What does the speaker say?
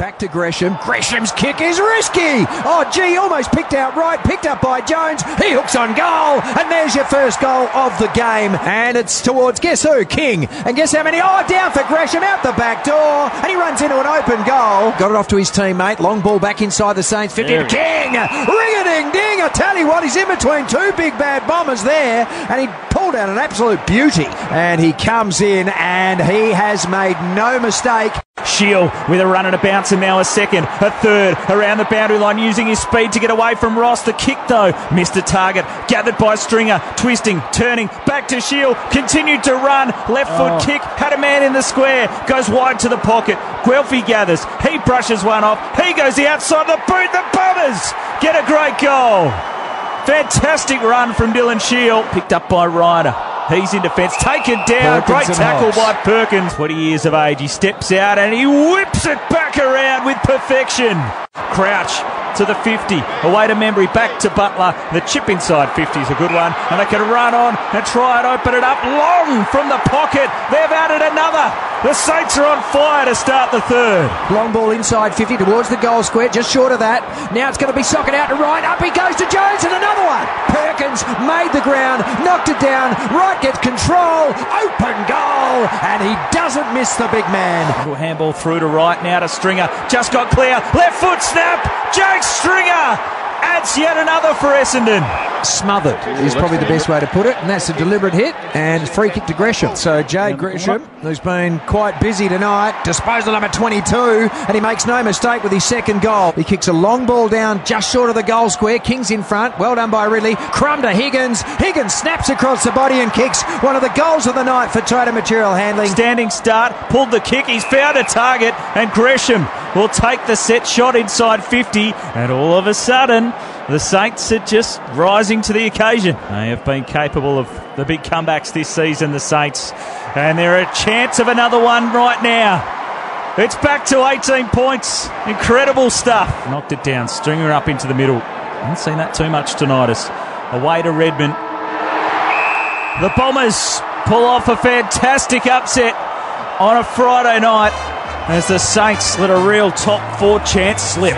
Back to Gresham. Gresham's kick is risky. Oh, gee, almost picked out right, picked up by Jones. He hooks on goal, and there's your first goal of the game. And it's towards, guess who? King. And guess how many? Oh, down for Gresham, out the back door, and he runs into an open goal. Got it off to his teammate. Long ball back inside the Saints 50 King. Ring a ding ding. I tell you what, he's in between two big bad bombers there, and he pulled out an absolute beauty. And he comes in, and he has made no mistake. Shiel with a run and a bounce and now a second, a third around the boundary line using his speed to get away from Ross. The kick though missed a target, gathered by Stringer, twisting, turning, back to Shiel, continued to run, left foot Oh. kick, had a man in the square, goes wide to the pocket. Guelfi gathers, he brushes one off, he goes the outside the boot, the Bombers get a great goal. Fantastic run from Dylan Shiel, picked up by Ryder. He's in defence, taken down. Perkins Great tackle by Perkins. 20 years of age. He steps out and he whips it back around with perfection. Crouch to the 50. Away to Membrey. Back to Butler. The chip inside 50 is a good one. And they can run on and try and open it up long from the pocket. They've added another. The Saints are on fire to start the third. Long ball inside 50 towards the goal square, just short of that. Now it's going to be socket out to Wright. Up he goes to Jones and another one. Perkins made the ground, knocked it down. Wright gets control. Open goal. And he doesn't miss the big man. Little handball through to Wright now to Stringer. Just got clear. Left foot snap. Jake Stringer adds yet another for Essendon. Smothered is probably the best way to put it. And that's a deliberate hit and free kick to Gresham. So Jay Gresham, who's been quite busy tonight, disposal number 22, and he makes no mistake with his second goal. He kicks a long ball down just short of the goal square. King's in front. Well done by Ridley. Crumb to Higgins. Higgins snaps across the body and kicks one of the goals of the night for total material handling. Standing start, pulled the kick, he's found a target, and Gresham will take the set shot inside 50. And all of a sudden, the Saints are just rising to the occasion. They have been capable of the big comebacks this season, the Saints. And they're a chance of another one right now. It's back to 18 points. Incredible stuff. Knocked it down, Stringer up into the middle. Haven't seen that too much tonight. Us away to Redman. The Bombers pull off a fantastic upset on a Friday night as the Saints let a real top four chance slip.